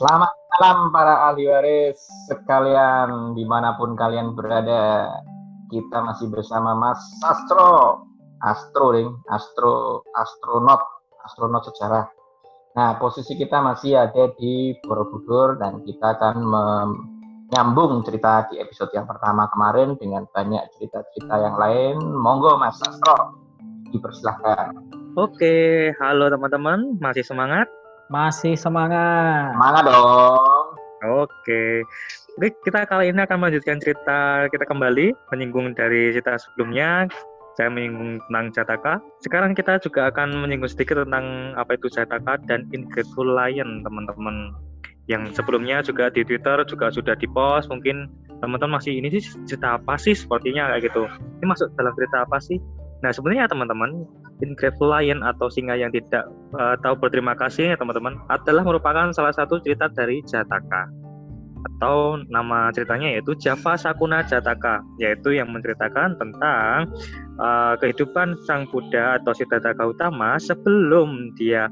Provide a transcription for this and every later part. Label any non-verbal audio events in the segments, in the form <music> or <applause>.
Selamat malam para ahli waris sekalian di mana pun kalian berada. Kita masih bersama Mas Astro, Astro ring, Astro, astronot, astronot sejarah. Nah posisi kita masih ada di Borobudur dan kita akan menyambung cerita di episode yang pertama kemarin dengan banyak cerita-cerita yang lain. Monggo Mas Astro, dipersilahkan. Oke, halo teman-teman, masih semangat? Masih semangat. Semangat dong. Oke. Oke, kita kali ini akan melanjutkan cerita kita kembali menyinggung dari cerita sebelumnya. Saya menyinggung tentang Jataka. Sekarang kita juga akan menyinggung sedikit tentang apa itu Jataka dan Ingrateful Lion, teman-teman. Yang sebelumnya juga di Twitter juga sudah dipost. Mungkin teman-teman masih ini sih cerita apa sih sepertinya kayak gitu. Ini masuk dalam cerita apa sih? Nah, sebenarnya teman-teman, Ingrateful Lion atau singa yang tidak uh, tahu berterima kasih ya teman-teman adalah merupakan salah satu cerita dari Jataka. Atau nama ceritanya yaitu Java Sakuna Jataka yaitu yang menceritakan tentang uh, kehidupan sang Buddha atau Siddhartha Gautama sebelum dia.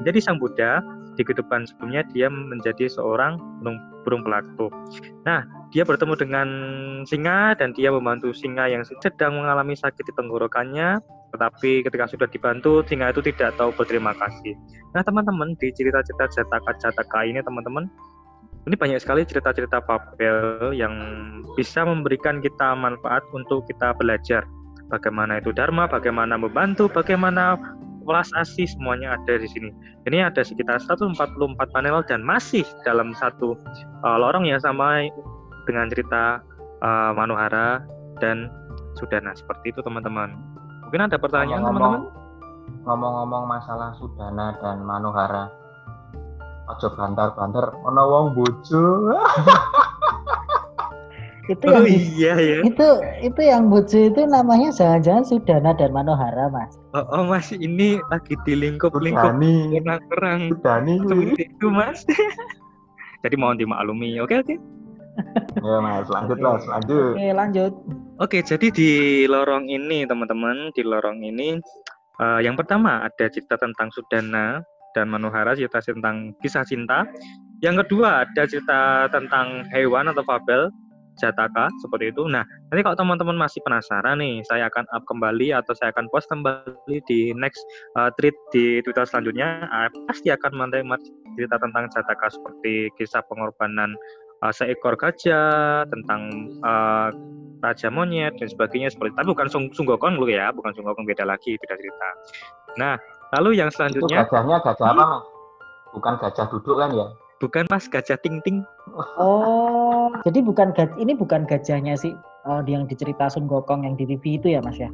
Menjadi sang Buddha di kehidupan sebelumnya dia menjadi seorang burung, pelatu. Nah, dia bertemu dengan singa dan dia membantu singa yang sedang mengalami sakit di tenggorokannya tetapi ketika sudah dibantu singa itu tidak tahu berterima kasih. Nah teman-teman di cerita-cerita Jataka-Jataka ini teman-teman ini banyak sekali cerita-cerita Babel yang bisa memberikan kita manfaat untuk kita belajar bagaimana itu Dharma, bagaimana membantu, bagaimana welas asih semuanya ada di sini. Ini ada sekitar 144 panel dan masih dalam satu uh, lorong yang sama dengan cerita uh, Manuhara dan Sudana seperti itu teman-teman. Mungkin ada pertanyaan teman-teman? Ngomong-ngomong masalah Sudana dan Manuhara. Ojo bantar-bantar ono wong bojo. <laughs> itu oh, yang iya ya. Itu itu yang bojo itu namanya jangan-jangan Sudana dan Manohara, Mas. Oh, oh Mas, ini lagi di lingkup-lingkup perang-perang. Sudani seperti itu, Mas. <laughs> Jadi mohon dimaklumi. Oke, oke. ya, Mas, lanjut, Mas, lanjut. Oke, lanjut. Oke, jadi di lorong ini teman-teman, di lorong ini uh, yang pertama ada cerita tentang Sudana dan Manuhara, cerita tentang kisah cinta. Yang kedua ada cerita tentang hewan atau fabel, Jataka seperti itu. Nah, nanti kalau teman-teman masih penasaran nih, saya akan up kembali atau saya akan post kembali di next uh, tweet di Twitter selanjutnya. Uh, pasti akan menerima cerita tentang Jataka seperti kisah pengorbanan uh, seekor gajah, tentang uh, raja monyet dan sebagainya seperti tapi bukan sung sunggokong lu ya bukan sunggokong beda lagi beda cerita nah lalu yang selanjutnya itu gajahnya gajah apa bukan gajah duduk kan ya bukan pas gajah ting ting oh <laughs> jadi bukan gajah ini bukan gajahnya sih oh, yang dicerita Sun Gokong yang di TV itu ya mas ya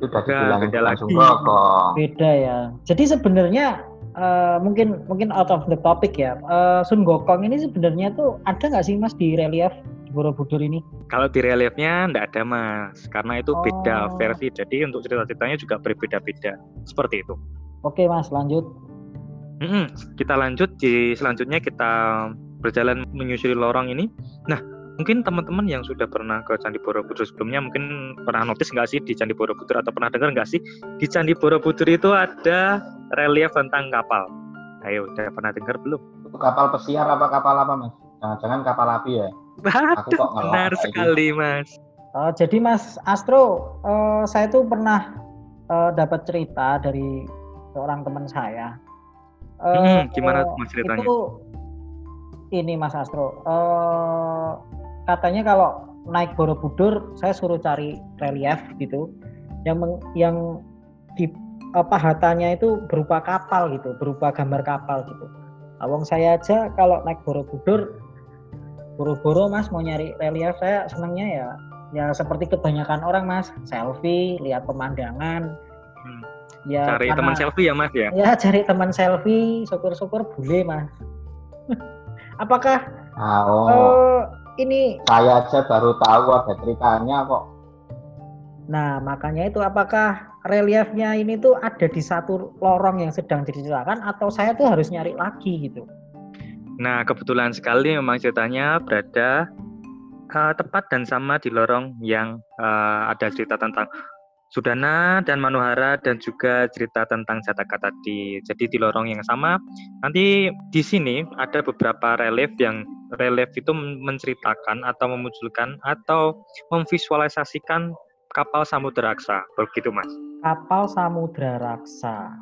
itu udah beda lagi Gokong beda ya jadi sebenarnya uh, mungkin mungkin out of the topic ya uh, Sun Gokong ini sebenarnya tuh ada nggak sih mas di relief Borobudur ini? Kalau di reliefnya enggak ada mas, karena itu oh. beda versi. Jadi untuk cerita-ceritanya juga berbeda-beda. Seperti itu. Oke mas, lanjut. Mm-hmm. Kita lanjut di selanjutnya kita berjalan menyusuri lorong ini. Nah, mungkin teman-teman yang sudah pernah ke Candi Borobudur sebelumnya mungkin pernah notice nggak sih di Candi Borobudur atau pernah dengar nggak sih di Candi Borobudur itu ada relief tentang kapal. Ayo, udah pernah dengar belum? Kapal pesiar apa kapal apa mas? Jangan-jangan kapal api ya? Waduh, benar sekali, Mas. Uh, jadi Mas Astro, uh, saya tuh pernah uh, dapat cerita dari seorang teman saya. Uh, hmm, gimana Mas ceritanya? Itu ini Mas Astro, uh, katanya kalau naik Borobudur, saya suruh cari relief gitu, yang meng, yang di uh, pahatannya itu berupa kapal gitu, berupa gambar kapal gitu. Awang saya aja kalau naik Borobudur buru-buru mas mau nyari relief saya senangnya ya ya seperti kebanyakan orang mas selfie lihat pemandangan. Ya cari karena, teman selfie ya mas ya? Ya cari teman selfie syukur-syukur boleh mas. <laughs> Apakah ah, oh, uh, ini saya aja baru tahu ada ceritanya kok. Nah makanya itu apakah reliefnya ini tuh ada di satu lorong yang sedang diceritakan atau saya tuh harus nyari lagi gitu? Nah, kebetulan sekali memang ceritanya berada uh, tepat dan sama di lorong yang uh, ada cerita tentang Sudana dan Manuhara dan juga cerita tentang Jataka tadi. Jadi di lorong yang sama, nanti di sini ada beberapa relief yang relief itu menceritakan atau memunculkan atau memvisualisasikan kapal samudera raksa. Begitu, Mas. Kapal samudera raksa.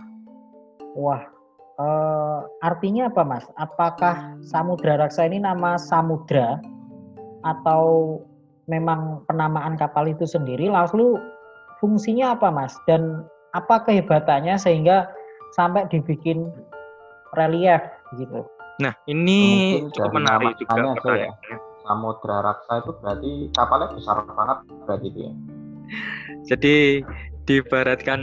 Wah, eh, artinya apa, Mas? Apakah samudera raksa ini nama samudra atau memang penamaan kapal itu sendiri lalu fungsinya apa mas dan apa kehebatannya sehingga sampai dibikin relief gitu. Nah ini cukup menarik juga ya. Ya. Samudra Raksa itu berarti kapalnya besar banget berarti dia. Jadi dibaratkan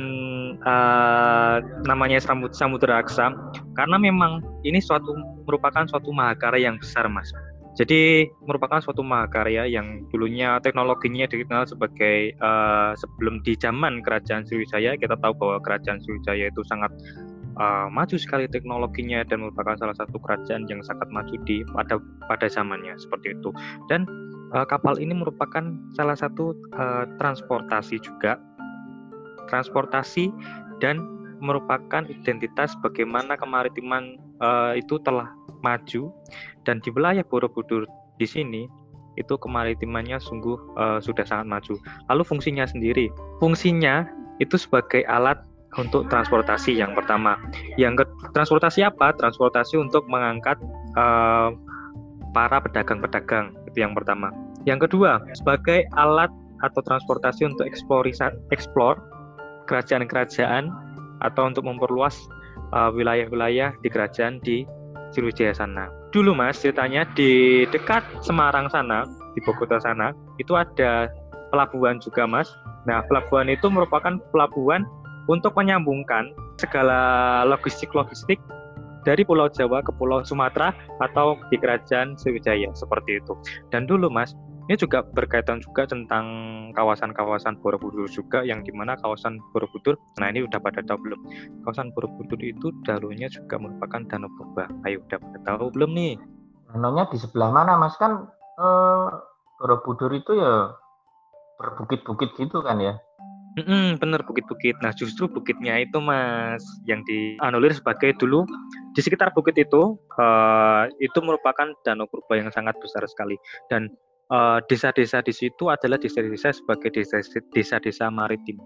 uh, namanya Samudra Raksa karena memang ini suatu merupakan suatu mahakarya yang besar mas jadi merupakan suatu mahakarya yang dulunya teknologinya dikenal sebagai uh, sebelum di zaman kerajaan Sriwijaya kita tahu bahwa kerajaan Sriwijaya itu sangat uh, maju sekali teknologinya dan merupakan salah satu kerajaan yang sangat maju di pada pada zamannya seperti itu. Dan uh, kapal ini merupakan salah satu uh, transportasi juga transportasi dan merupakan identitas bagaimana kemaritiman uh, itu telah maju dan di wilayah Borobudur di sini itu kemaritimannya sungguh uh, sudah sangat maju. Lalu fungsinya sendiri, fungsinya itu sebagai alat untuk transportasi yang pertama. Yang transportasi apa? Transportasi untuk mengangkat uh, para pedagang-pedagang itu yang pertama. Yang kedua, sebagai alat atau transportasi untuk eksplor kerajaan-kerajaan atau untuk memperluas wilayah-wilayah uh, di kerajaan di Sriwijaya sana. Dulu Mas, ceritanya di dekat Semarang sana, di Bogota sana, itu ada pelabuhan juga Mas. Nah, pelabuhan itu merupakan pelabuhan untuk menyambungkan segala logistik-logistik dari Pulau Jawa ke Pulau Sumatera atau di Kerajaan Sriwijaya seperti itu. Dan dulu Mas, ini juga berkaitan juga tentang kawasan-kawasan Borobudur juga yang di mana kawasan Borobudur, nah ini udah pada tahu belum? Kawasan Borobudur itu dahulunya juga merupakan danau purba. Ayo udah pada tahu belum nih? Danaunya di sebelah mana Mas? Kan eh, Borobudur itu ya berbukit-bukit gitu kan ya? Mm-mm, bener bukit-bukit. Nah justru bukitnya itu mas yang dianulir sebagai dulu di sekitar bukit itu uh, itu merupakan danau purba yang sangat besar sekali dan desa-desa uh, di situ adalah desa-desa sebagai desa-desa maritim.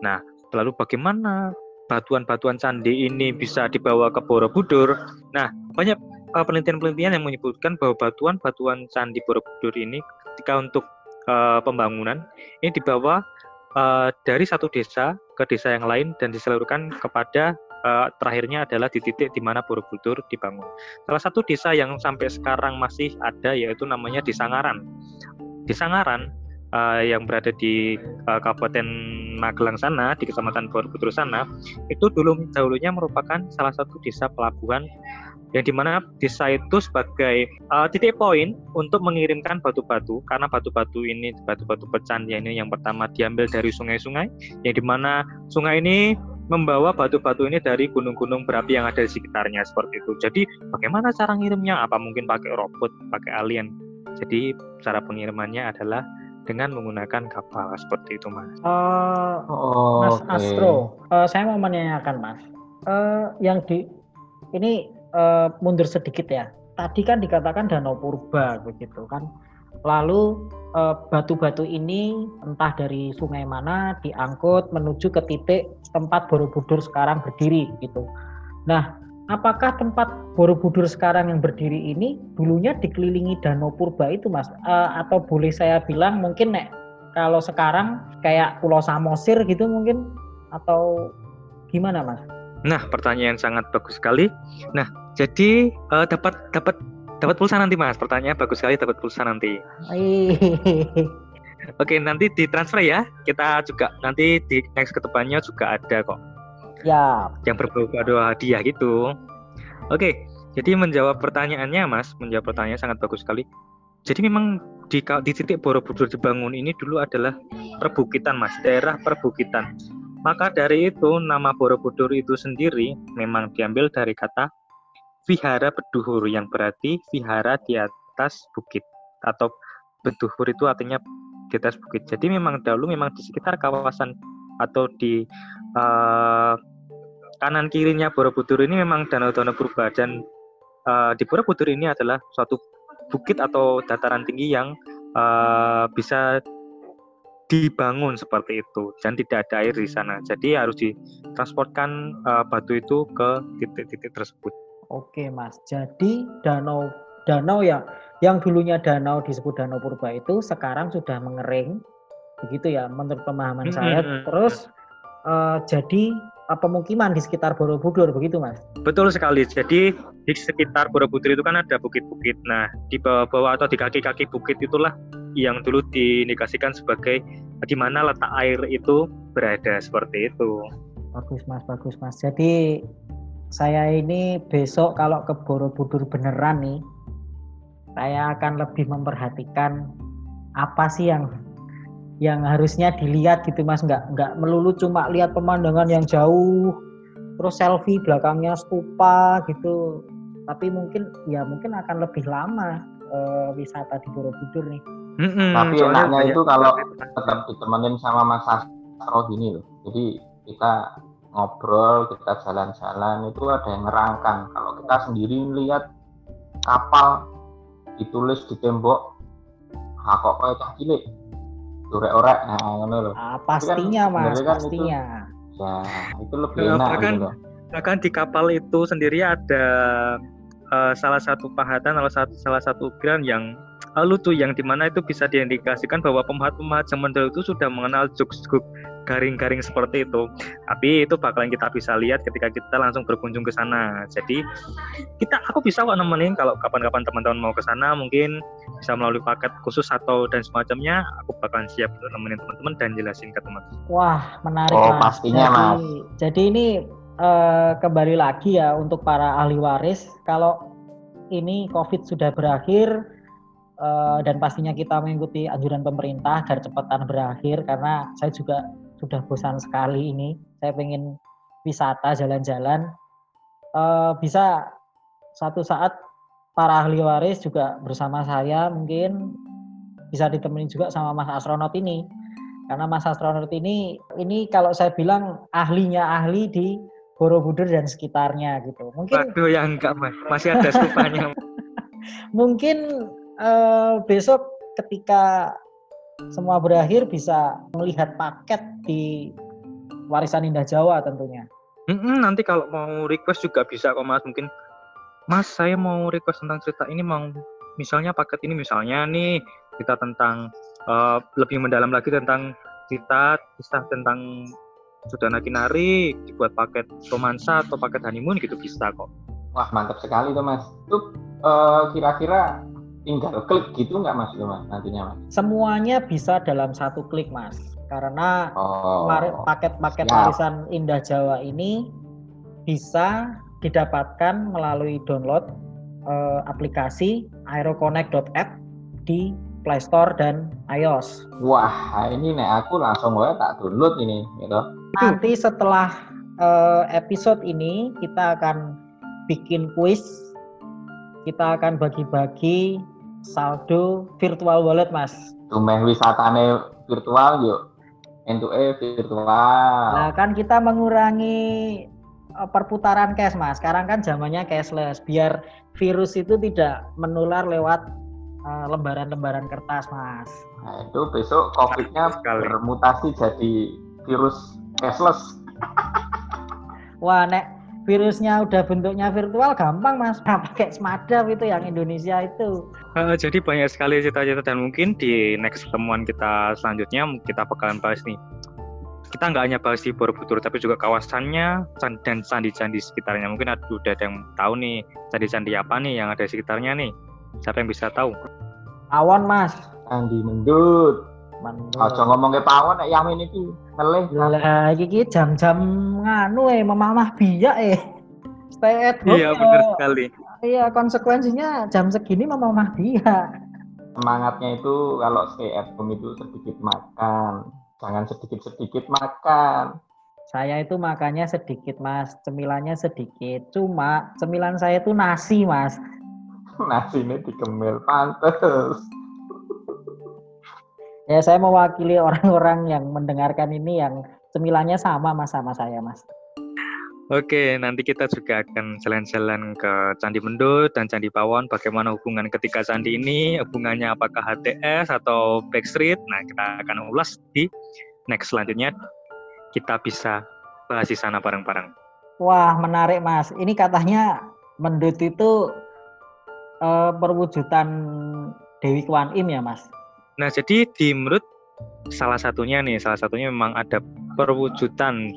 Nah, lalu bagaimana batuan-batuan candi ini bisa dibawa ke Borobudur? Nah, banyak uh, penelitian-penelitian yang menyebutkan bahwa batuan-batuan candi Borobudur ini ketika untuk uh, pembangunan ini dibawa uh, dari satu desa ke desa yang lain dan diseluruhkan kepada uh, terakhirnya adalah di titik di mana Borobudur dibangun. Salah satu desa yang sampai sekarang masih ada yaitu namanya di Sangaran. Di Sangaran uh, yang berada di uh, Kabupaten Magelang sana, di Kecamatan Borobudur sana, itu dulu dahulunya merupakan salah satu desa pelabuhan yang di mana desa itu sebagai uh, titik poin untuk mengirimkan batu-batu karena batu-batu ini batu-batu pecahan ini yang pertama diambil dari sungai-sungai yang di mana sungai ini membawa batu-batu ini dari gunung-gunung berapi yang ada di sekitarnya seperti itu. Jadi bagaimana cara ngirimnya? Apa mungkin pakai robot, pakai alien? Jadi cara pengirimannya adalah dengan menggunakan kapal seperti itu, Mas. Uh, oh, mas okay. Astro, uh, saya mau menanyakan, Mas. Uh, yang di ini uh, mundur sedikit ya. Tadi kan dikatakan danau purba begitu kan. Lalu Eh, batu-batu ini entah dari sungai mana diangkut menuju ke titik tempat Borobudur sekarang berdiri gitu. Nah, apakah tempat Borobudur sekarang yang berdiri ini dulunya dikelilingi danau purba itu, Mas? Uh, atau boleh saya bilang mungkin nek kalau sekarang kayak Pulau Samosir gitu mungkin atau gimana, Mas? Nah, pertanyaan sangat bagus sekali. Nah, jadi uh, dapat dapat Dapat pulsa nanti mas, pertanyaan bagus sekali dapat pulsa nanti. Oke, nanti ditransfer ya. Kita juga nanti di next ke depannya juga ada kok. Ya. Yang berbau dua hadiah gitu. Oke, jadi menjawab pertanyaannya mas, menjawab pertanyaan sangat bagus sekali. Jadi memang di, di titik Borobudur dibangun ini dulu adalah perbukitan mas, daerah perbukitan. Maka dari itu nama Borobudur itu sendiri memang diambil dari kata vihara beduhur yang berarti vihara di atas bukit atau beduhur itu artinya di atas bukit. Jadi memang dahulu memang di sekitar kawasan atau di uh, kanan kirinya Borobudur ini memang danau-danau purba dan uh, di Borobudur ini adalah suatu bukit atau dataran tinggi yang uh, bisa dibangun seperti itu dan tidak ada air di sana. Jadi harus ditransportkan uh, batu itu ke titik-titik tersebut. Oke, Mas. Jadi danau danau ya yang dulunya danau disebut danau purba itu sekarang sudah mengering. Begitu ya menurut pemahaman hmm, saya. hmm, terus uh, jadi uh, pemukiman di sekitar Borobudur begitu mas? Betul sekali. Jadi di sekitar Borobudur itu kan ada bukit-bukit. Nah di bawah-bawah atau di kaki-kaki bukit itulah yang dulu diindikasikan sebagai di mana letak air itu berada. Seperti itu. Bagus mas. Bagus mas. Jadi saya ini besok kalau ke Borobudur beneran nih saya akan lebih memperhatikan apa sih yang yang harusnya dilihat gitu mas. Nggak nggak melulu cuma lihat pemandangan yang jauh terus selfie belakangnya stupa gitu. Tapi mungkin ya mungkin akan lebih lama uh, wisata di Borobudur nih. Mm-hmm, tapi enaknya itu kalau tetap ditemenin sama Mas Astro gini loh. Jadi kita ngobrol kita jalan-jalan itu ada yang ngerangkan kalau kita sendiri lihat kapal ditulis di tembok ha kok kayak cah cilik? Orek-orek nah ngono lho. Ah, pastinya kan, mas kan pastinya. itu, ya itu lebih enak bahkan, gitu. bahkan di kapal itu sendiri ada uh, salah satu pahatan salah satu salah satu ukiran yang uh, lucu yang di mana itu bisa diindikasikan bahwa pemahat-pemahat zaman dahulu itu sudah mengenal juk-juk garing-garing seperti itu. Tapi itu bakalan kita bisa lihat ketika kita langsung berkunjung ke sana. Jadi kita aku bisa kok nemenin kalau kapan-kapan teman-teman mau ke sana mungkin bisa melalui paket khusus atau dan semacamnya aku bakalan siap untuk nemenin teman-teman dan jelasin ke teman. Wah, menarik Oh, mas. pastinya, jadi, Mas. Jadi ini uh, kembali lagi ya untuk para ahli waris kalau ini Covid sudah berakhir uh, dan pastinya kita mengikuti anjuran pemerintah agar cepatan berakhir karena saya juga sudah bosan sekali ini. Saya pengen wisata jalan-jalan. Uh, bisa satu saat para ahli waris juga bersama saya mungkin bisa ditemenin juga sama Mas astronot ini. Karena Mas astronot ini ini kalau saya bilang ahlinya ahli di Borobudur dan sekitarnya gitu. Mungkin Waduh yang enggak Mas, masih ada supanya. <laughs> mungkin uh, besok ketika semua berakhir bisa melihat paket di warisan indah Jawa tentunya. Mm-mm, nanti kalau mau request juga bisa kok mas mungkin mas saya mau request tentang cerita ini mau misalnya paket ini misalnya nih kita tentang uh, lebih mendalam lagi tentang cerita kisah tentang Sudana Kinari dibuat paket romansa atau paket honeymoon gitu bisa kok. Wah mantap sekali tuh mas. Itu uh, kira-kira tinggal klik gitu nggak mas itu mas nantinya mas? Semuanya bisa dalam satu klik mas karena oh, paket-paket warisan Indah Jawa ini bisa didapatkan melalui download uh, aplikasi aeroconnect.app di Play Store dan iOS. Wah, ini nih aku langsung gue tak download ini, gitu. Nanti setelah uh, episode ini kita akan bikin quiz, kita akan bagi-bagi saldo virtual wallet mas. Wisata wisatane virtual yuk. Entuk e virtual. Nah kan kita mengurangi eh, perputaran cash mas. Sekarang kan zamannya cashless. Biar virus itu tidak menular lewat uh, lembaran-lembaran kertas mas. Nah itu besok covidnya bermutasi jadi virus cashless. Wah nek virusnya udah bentuknya virtual gampang mas. Nah, pakai semadap itu yang Indonesia itu. Uh, jadi banyak sekali cerita-cerita dan mungkin di next pertemuan kita selanjutnya kita bakalan bahas nih. Kita nggak hanya bahas di Borobudur tapi juga kawasannya dan candi-candi sekitarnya. Mungkin ada udah ada yang tahu nih candi-candi apa nih yang ada di sekitarnya nih. Siapa yang bisa tahu? Awan mas. Candi Mendut Aja ngomong ke pawon nek Yamin iki ngelih. Lah iki jam-jam nganu eh memamah biak eh. Stay at home. Iya benar sekali. Iya konsekuensinya jam segini memamah biak. Semangatnya itu kalau stay at home itu sedikit makan. Jangan sedikit-sedikit makan. Saya itu makannya sedikit mas, cemilannya sedikit. Cuma cemilan saya itu nasi mas. <laughs> nasi ini dikemil pantes ya saya mewakili orang-orang yang mendengarkan ini yang cemilannya sama mas sama saya mas. Oke, nanti kita juga akan jalan-jalan ke Candi Mendut dan Candi Pawon. Bagaimana hubungan ketika candi ini, hubungannya apakah HTS atau Backstreet? Nah, kita akan ulas di next selanjutnya. Kita bisa bahas di sana bareng-bareng. Wah, menarik Mas. Ini katanya Mendut itu uh, perwujudan Dewi Kwan Im ya, Mas? Nah, jadi di Mendut salah satunya nih, salah satunya memang ada perwujudan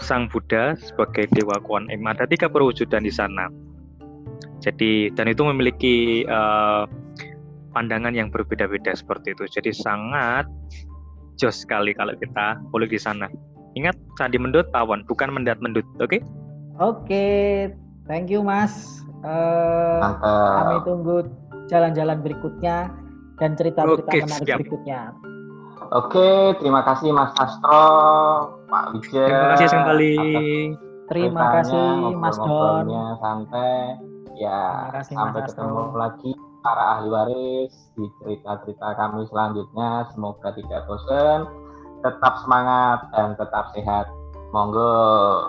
Sang Buddha sebagai Dewa Kuan Im. Ada tiga perwujudan di sana. Jadi dan itu memiliki uh, pandangan yang berbeda-beda seperti itu. Jadi sangat jos sekali kalau kita boleh di sana. Ingat Candi Mendut Pawon, bukan Mendat Mendut, oke? Okay? Oke, okay. thank you Mas. Uh, kami tunggu jalan-jalan berikutnya dan cerita-cerita okay, menarik siap. berikutnya. Oke, terima kasih Mas Astro, Pak Wijaya. Terima kasih kembali. Terima kasih Mas Don. santai. Ya, kasih, sampai Mas ketemu Astro. lagi para ahli waris di cerita-cerita kami selanjutnya. Semoga tidak bosan, tetap semangat dan tetap sehat. Monggo.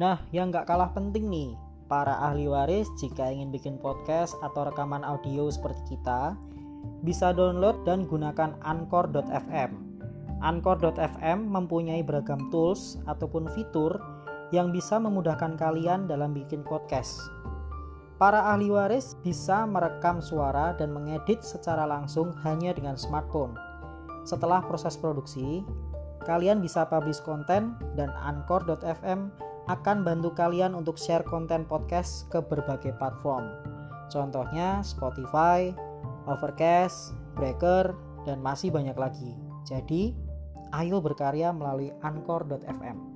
Nah, yang nggak kalah penting nih, para ahli waris jika ingin bikin podcast atau rekaman audio seperti kita, bisa download dan gunakan Anchor.fm. Anchor.fm mempunyai beragam tools ataupun fitur yang bisa memudahkan kalian dalam bikin podcast. Para ahli waris bisa merekam suara dan mengedit secara langsung hanya dengan smartphone. Setelah proses produksi, kalian bisa publish konten dan Anchor.fm akan bantu kalian untuk share konten podcast ke berbagai platform. Contohnya Spotify, Overcast, Breaker, dan masih banyak lagi. Jadi, ayo berkarya melalui anchor.fm.